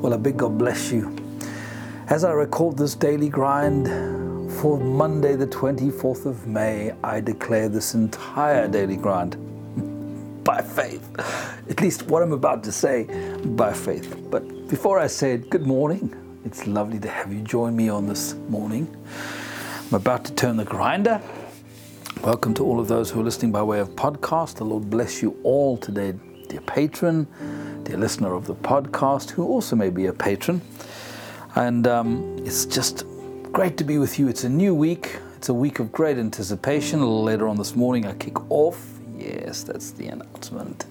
Well, a big God bless you. As I record this daily grind for Monday, the 24th of May, I declare this entire daily grind by faith. At least what I'm about to say by faith. But before I say it, good morning. It's lovely to have you join me on this morning. I'm about to turn the grinder. Welcome to all of those who are listening by way of podcast. The Lord bless you all today, dear patron, dear listener of the podcast, who also may be a patron. And um, it's just great to be with you. It's a new week. It's a week of great anticipation. A little later on this morning, I kick off. Yes, that's the announcement.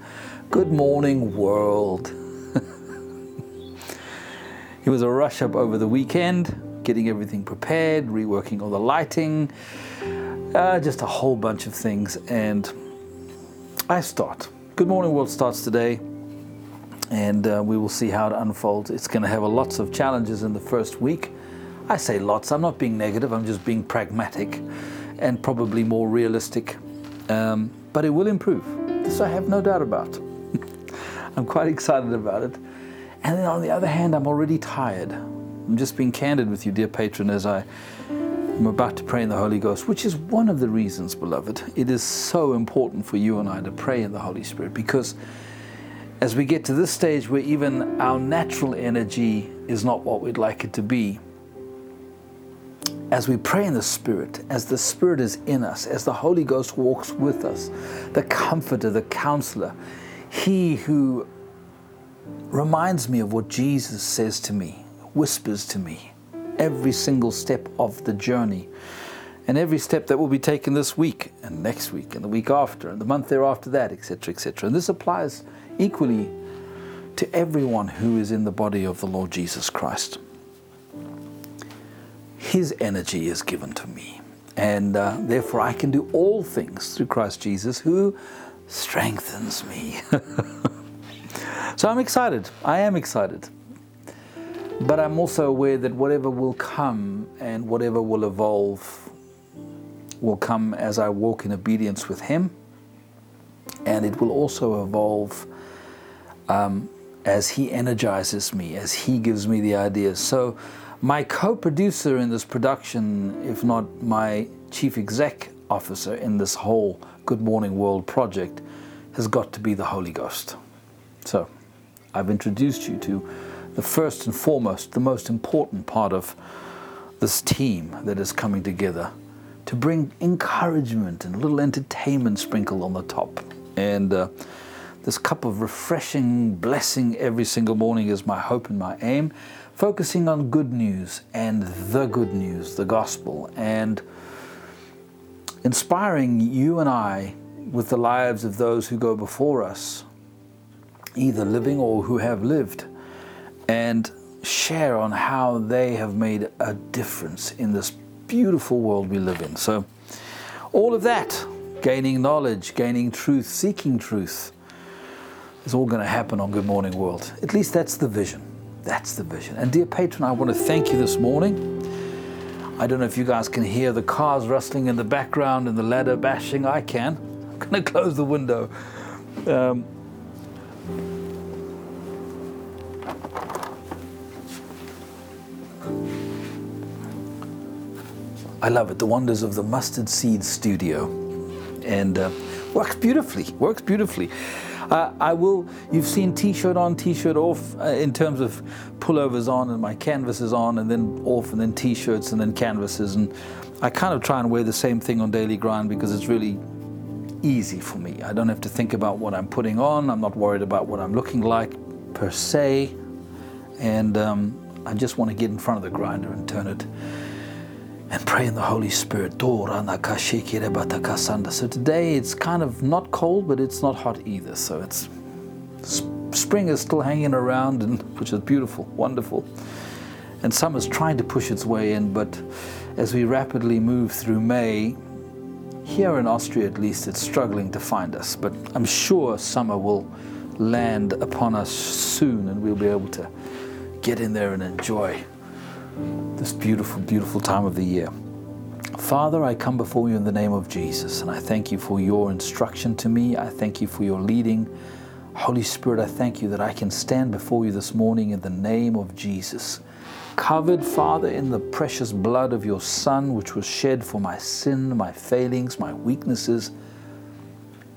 Good morning, world. it was a rush up over the weekend, getting everything prepared, reworking all the lighting, uh, just a whole bunch of things. And I start. Good morning, world starts today and uh, we will see how it unfolds. It's going to have lots of challenges in the first week. I say lots, I'm not being negative, I'm just being pragmatic and probably more realistic. Um, but it will improve. This I have no doubt about. I'm quite excited about it. And then on the other hand, I'm already tired. I'm just being candid with you, dear patron, as I am about to pray in the Holy Ghost, which is one of the reasons, beloved. It is so important for you and I to pray in the Holy Spirit because as we get to this stage where even our natural energy is not what we'd like it to be, as we pray in the Spirit, as the Spirit is in us, as the Holy Ghost walks with us, the comforter, the counselor, he who reminds me of what Jesus says to me, whispers to me every single step of the journey, and every step that will be taken this week, and next week, and the week after, and the month thereafter that, etc., etc. And this applies equally to everyone who is in the body of the Lord Jesus Christ. His energy is given to me, and uh, therefore I can do all things through Christ Jesus who strengthens me. so I'm excited. I am excited. But I'm also aware that whatever will come and whatever will evolve will come as I walk in obedience with Him, and it will also evolve um, as He energizes me, as He gives me the ideas. So, my co producer in this production, if not my chief exec officer in this whole Good Morning World project, has got to be the Holy Ghost. So, I've introduced you to the first and foremost, the most important part of this team that is coming together to bring encouragement and a little entertainment sprinkled on the top. And uh, this cup of refreshing blessing every single morning is my hope and my aim, focusing on good news and the good news, the gospel, and inspiring you and I with the lives of those who go before us, either living or who have lived, and share on how they have made a difference in this beautiful world we live in. So, all of that, gaining knowledge, gaining truth, seeking truth, is all going to happen on Good Morning World. At least that's the vision. That's the vision. And dear patron, I want to thank you this morning. I don't know if you guys can hear the cars rustling in the background and the ladder bashing. I can. I'm going to close the window. Um, I love it. The wonders of the mustard seed studio, and uh, works beautifully. Works beautifully. Uh, I will. You've seen t-shirt on, t-shirt off uh, in terms of pullovers on, and my canvases on, and then off, and then t-shirts, and then canvases, and I kind of try and wear the same thing on daily grind because it's really easy for me. I don't have to think about what I'm putting on. I'm not worried about what I'm looking like per se, and um, I just want to get in front of the grinder and turn it and pray in the Holy Spirit. So today it's kind of not cold, but it's not hot either. So it's spring is still hanging around, and which is beautiful, wonderful. And summer's trying to push its way in, but as we rapidly move through May, here in Austria at least, it's struggling to find us. But I'm sure summer will land upon us soon, and we'll be able to get in there and enjoy this beautiful, beautiful time of the year. Father, I come before you in the name of Jesus, and I thank you for your instruction to me. I thank you for your leading. Holy Spirit, I thank you that I can stand before you this morning in the name of Jesus. Covered, Father, in the precious blood of your Son, which was shed for my sin, my failings, my weaknesses.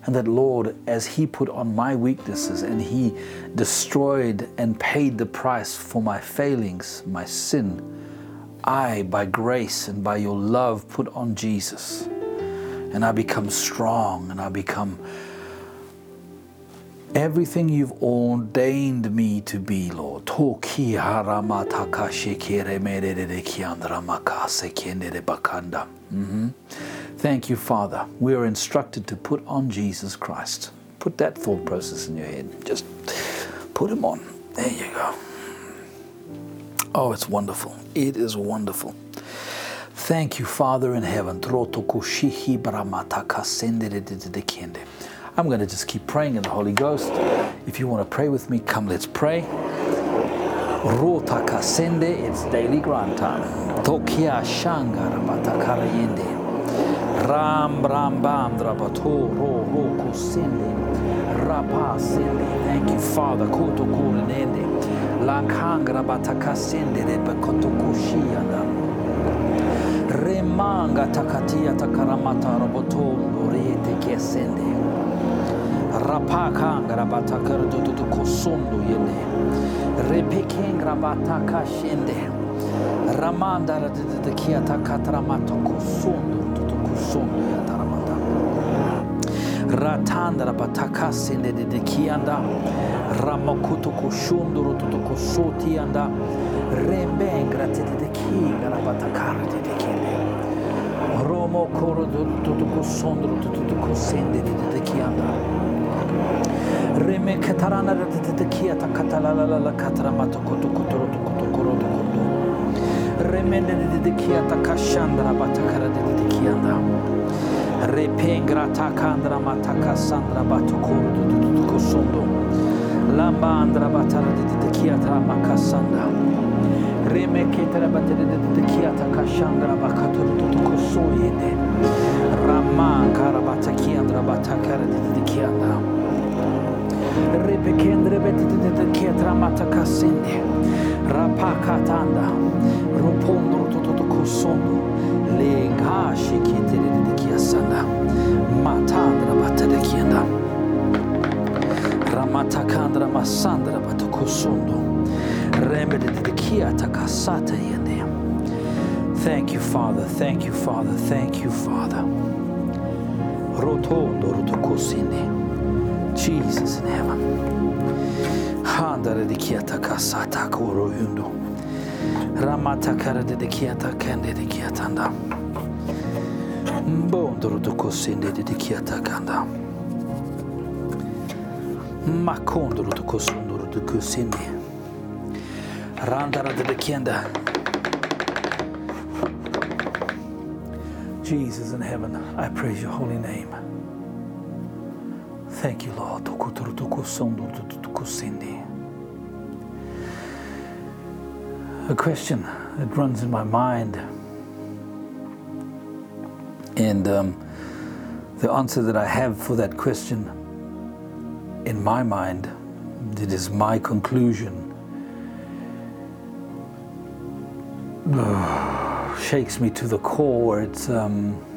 And that, Lord, as He put on my weaknesses and He destroyed and paid the price for my failings, my sin, I, by grace and by your love, put on Jesus. And I become strong and I become everything you've ordained me to be, Lord. Mm-hmm. Thank you, Father. We are instructed to put on Jesus Christ. Put that thought process in your head. Just put him on. There you go. Oh, it's wonderful. It is wonderful. Thank you, Father in heaven. I'm going to just keep praying in the Holy Ghost. If you want to pray with me, come, let's pray. Rota kasende, it's daily grind time. Ram ram bam drabato ro ro kusende. Rapa sende. Thank you, Father. Koto kurinende. Lankangra batakasende rebekoto kushiyana. Remanga takatia takaramata robotondo rete kesende rapaka grabata kardo to kosondo yende repeken grabata kashende ramanda de kiata katramato kosondo to kosondo yataramata ratanda rabata sende de kianda ramakuto koshondo to kosoti anda rembengra te de ki grabata karde de kende Romo koro to kosondo to kosende de kianda Reme katarana de kiata katalala la katramato koto kotoro to koto koro to remende dedi ki yata kaşandra batakara dedi ki yanda. Repengra takandra matakasandra batukoru dudu dudu kusundu. Lamba andra batara dedi ki yata makasandra. Remeketere batara dedi ki yata kaşandra bakaturu dudu kusun yedi. Ramma kara batakiandra batakara dedi ki yanda. Matandra masandra yende. Thank you, Father. Thank you, Father. Thank you, Father. Rotondo. Jesus in heaven. Handare di kiata kasata koro yundo. Ramata kara de kiata kende de kiatanda. Mbondoro do kosinde de kiata kanda. Makondoro do kosundoro do kosinde. Randara de kianda. Jesus in heaven, I praise your holy name. Thank you, Lord. A question that runs in my mind, and um, the answer that I have for that question in my mind, it is my conclusion, shakes me to the core. It's um,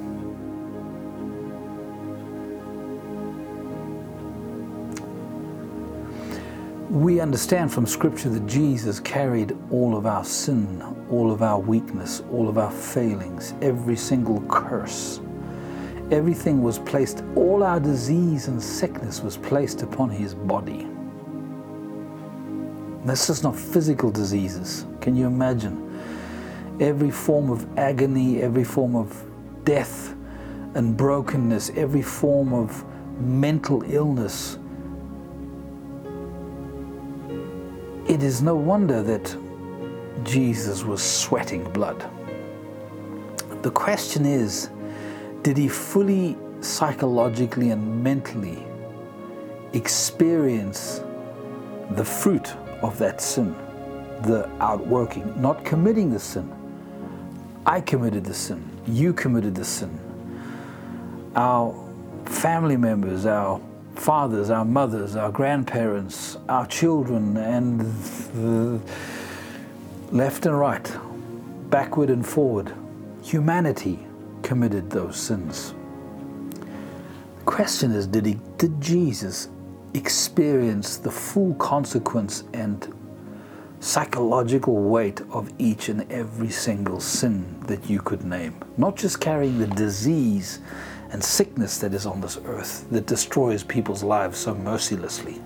we understand from Scripture that Jesus carried all of our sin, all of our weakness, all of our failings, every single curse. Everything was placed, all our disease and sickness was placed upon his body. This is not physical diseases. Can you imagine? Every form of agony, every form of death and brokenness, every form of mental illness It is no wonder that Jesus was sweating blood. The question is did he fully psychologically and mentally experience the fruit of that sin, the outworking, not committing the sin? I committed the sin, you committed the sin. Our family members, our fathers, our mothers, our grandparents, our children, and left and right, backward and forward. Humanity committed those sins. The question is did, he, did Jesus experience the full consequence and psychological weight of each and every single sin that you could name? Not just carrying the disease and sickness that is on this earth that destroys people's lives so mercilessly.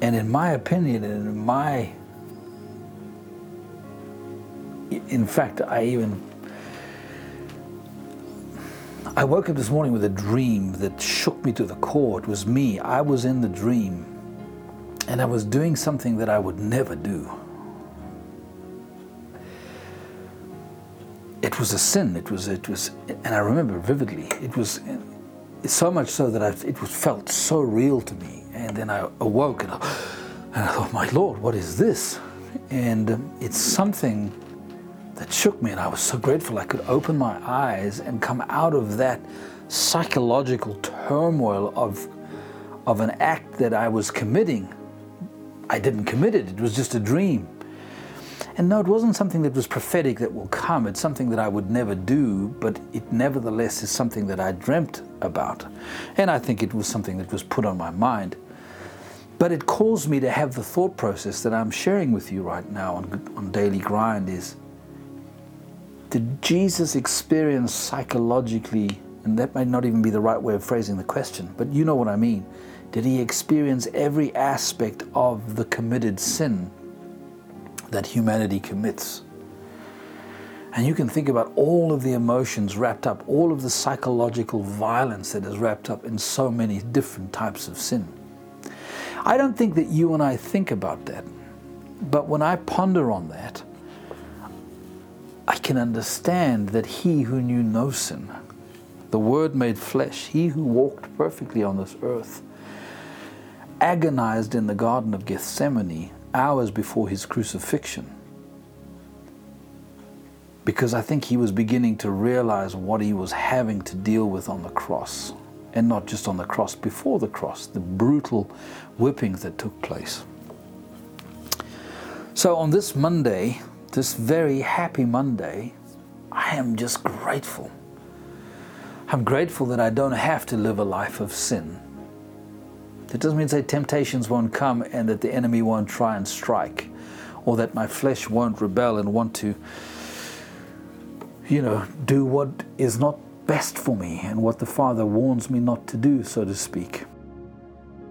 And in my opinion, and in my, in fact, I even, I woke up this morning with a dream that shook me to the core. It was me. I was in the dream, and I was doing something that I would never do. It was a sin. It was, it was, and I remember vividly. It was so much so that I, it was felt so real to me. And then I awoke and I, and I thought, my Lord, what is this? And um, it's something that shook me, and I was so grateful I could open my eyes and come out of that psychological turmoil of, of an act that I was committing. I didn't commit it, it was just a dream. And no, it wasn't something that was prophetic that will come. It's something that I would never do, but it nevertheless is something that I dreamt about. And I think it was something that was put on my mind. But it caused me to have the thought process that I'm sharing with you right now on, on Daily Grind is did Jesus experience psychologically, and that may not even be the right way of phrasing the question, but you know what I mean. Did he experience every aspect of the committed sin that humanity commits. And you can think about all of the emotions wrapped up, all of the psychological violence that is wrapped up in so many different types of sin. I don't think that you and I think about that. But when I ponder on that, I can understand that he who knew no sin, the Word made flesh, he who walked perfectly on this earth, agonized in the Garden of Gethsemane hours before his crucifixion. Because I think he was beginning to realize what he was having to deal with on the cross. And not just on the cross, before the cross, the brutal whippings that took place. So on this Monday, this very happy Monday, I am just grateful. I'm grateful that I don't have to live a life of sin. That doesn't mean say temptations won't come and that the enemy won't try and strike, or that my flesh won't rebel and want to, you know, do what is not best for me and what the Father warns me not to do, so to speak.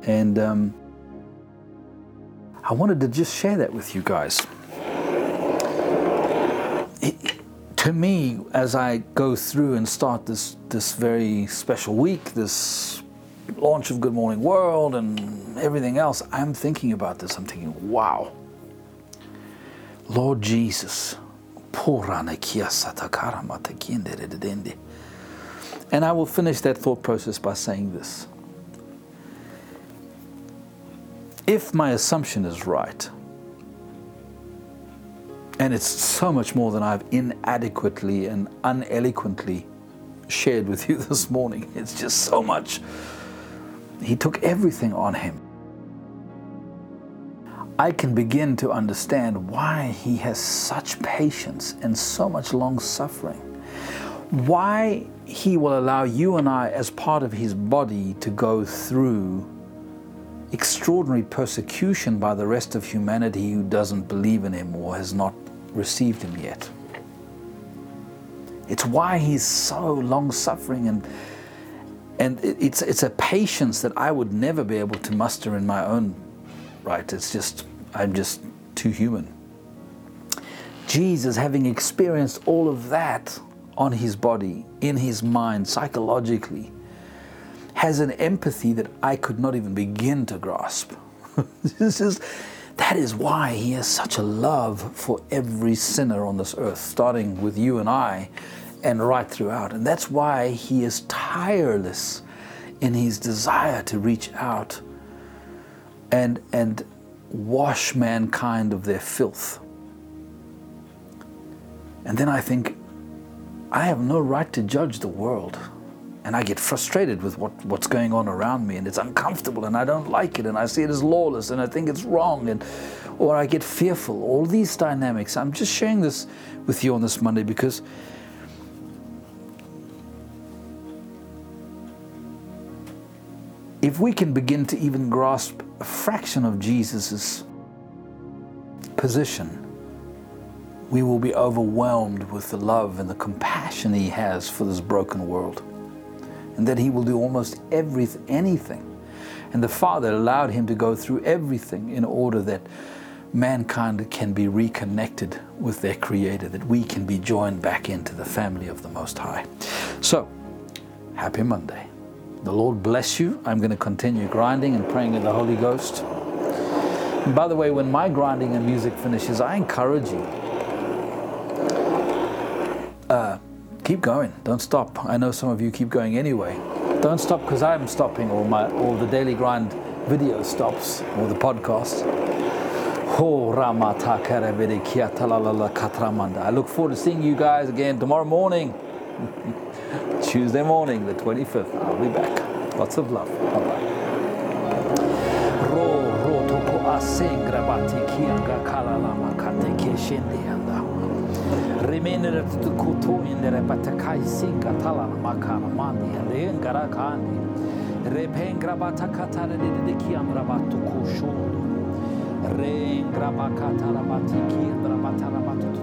And um, I wanted to just share that with you guys. It, to me, as I go through and start this this very special week, this launch of Good Morning World and everything else, I'm thinking about this. I'm thinking, wow, Lord Jesus. And I will finish that thought process by saying this. If my assumption is right, and it's so much more than I've inadequately and uneloquently shared with you this morning, it's just so much. He took everything on him. I can begin to understand why he has such patience and so much long suffering. Why he will allow you and I, as part of his body, to go through extraordinary persecution by the rest of humanity who doesn't believe in him or has not received him yet. It's why he's so long suffering and and it's it's a patience that I would never be able to muster in my own right. It's just I'm just too human. Jesus, having experienced all of that on his body, in his mind, psychologically, has an empathy that I could not even begin to grasp. this is that is why he has such a love for every sinner on this earth, starting with you and I and right throughout. And that's why he is tireless in his desire to reach out and, and wash mankind of their filth. And then I think, I have no right to judge the world. And I get frustrated with what, what's going on around me, and it's uncomfortable, and I don't like it, and I see it as lawless, and I think it's wrong, and or I get fearful. All these dynamics. I'm just sharing this with you on this Monday because if we can begin to even grasp a fraction of Jesus' position, we will be overwhelmed with the love and the compassion he has for this broken world. And that he will do almost everything, anything. And the Father allowed him to go through everything in order that mankind can be reconnected with their Creator, that we can be joined back into the family of the Most High. So, happy Monday. The Lord bless you. I'm going to continue grinding and praying in the Holy Ghost. And by the way, when my grinding and music finishes, I encourage you. Uh, keep going. Don't stop. I know some of you keep going anyway. Don't stop because I'm stopping, or my or the daily grind video stops, or the podcast. I look forward to seeing you guys again tomorrow morning. Tuesday morning, the 25th. I'll be back. Lots of love. Bye bye. The repatakai singa mandi